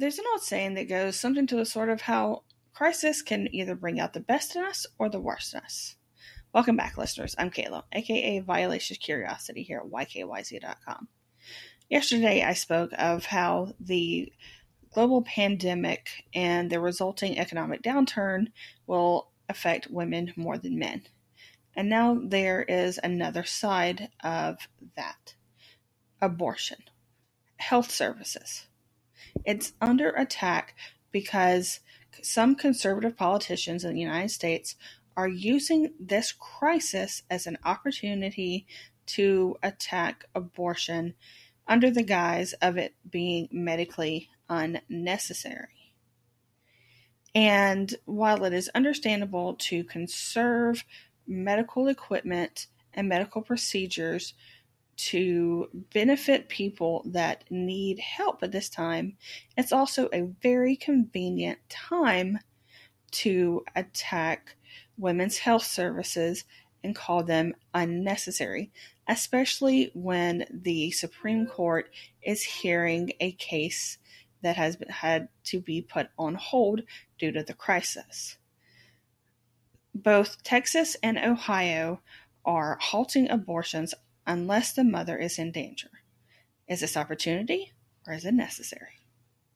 there's an old saying that goes something to the sort of how crisis can either bring out the best in us or the worst in us. Welcome back, listeners. I'm Kayla, aka Violacious Curiosity here at YKYZ.com. Yesterday, I spoke of how the global pandemic and the resulting economic downturn will affect women more than men. And now there is another side of that abortion, health services. It's under attack because some conservative politicians in the United States are using this crisis as an opportunity to attack abortion under the guise of it being medically unnecessary. And while it is understandable to conserve medical equipment and medical procedures to benefit people that need help at this time, it's also a very convenient time to attack women's health services and call them unnecessary, especially when the Supreme Court is hearing a case that has been, had to be put on hold due to the crisis. Both Texas and Ohio are halting abortions unless the mother is in danger. Is this opportunity or is it necessary?